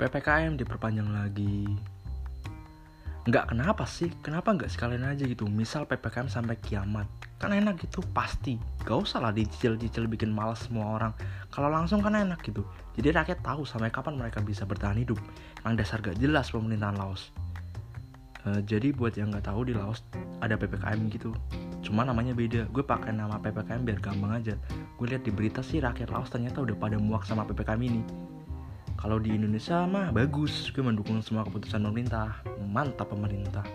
PPKM diperpanjang lagi. Nggak kenapa sih? Kenapa nggak sekalian aja gitu? Misal ppkm sampai kiamat. Kan enak gitu pasti. Gak usah lah dicicil-cicil bikin malas semua orang. Kalau langsung kan enak gitu. Jadi rakyat tahu sampai kapan mereka bisa bertahan hidup. Emang dasar gak jelas pemerintahan Laos. Uh, jadi buat yang nggak tahu di Laos ada ppkm gitu. Cuma namanya beda. Gue pakai nama ppkm biar gampang aja. Gue lihat di berita sih rakyat Laos ternyata udah pada muak sama ppkm ini kalau di Indonesia mah bagus gue mendukung semua keputusan pemerintah mantap pemerintah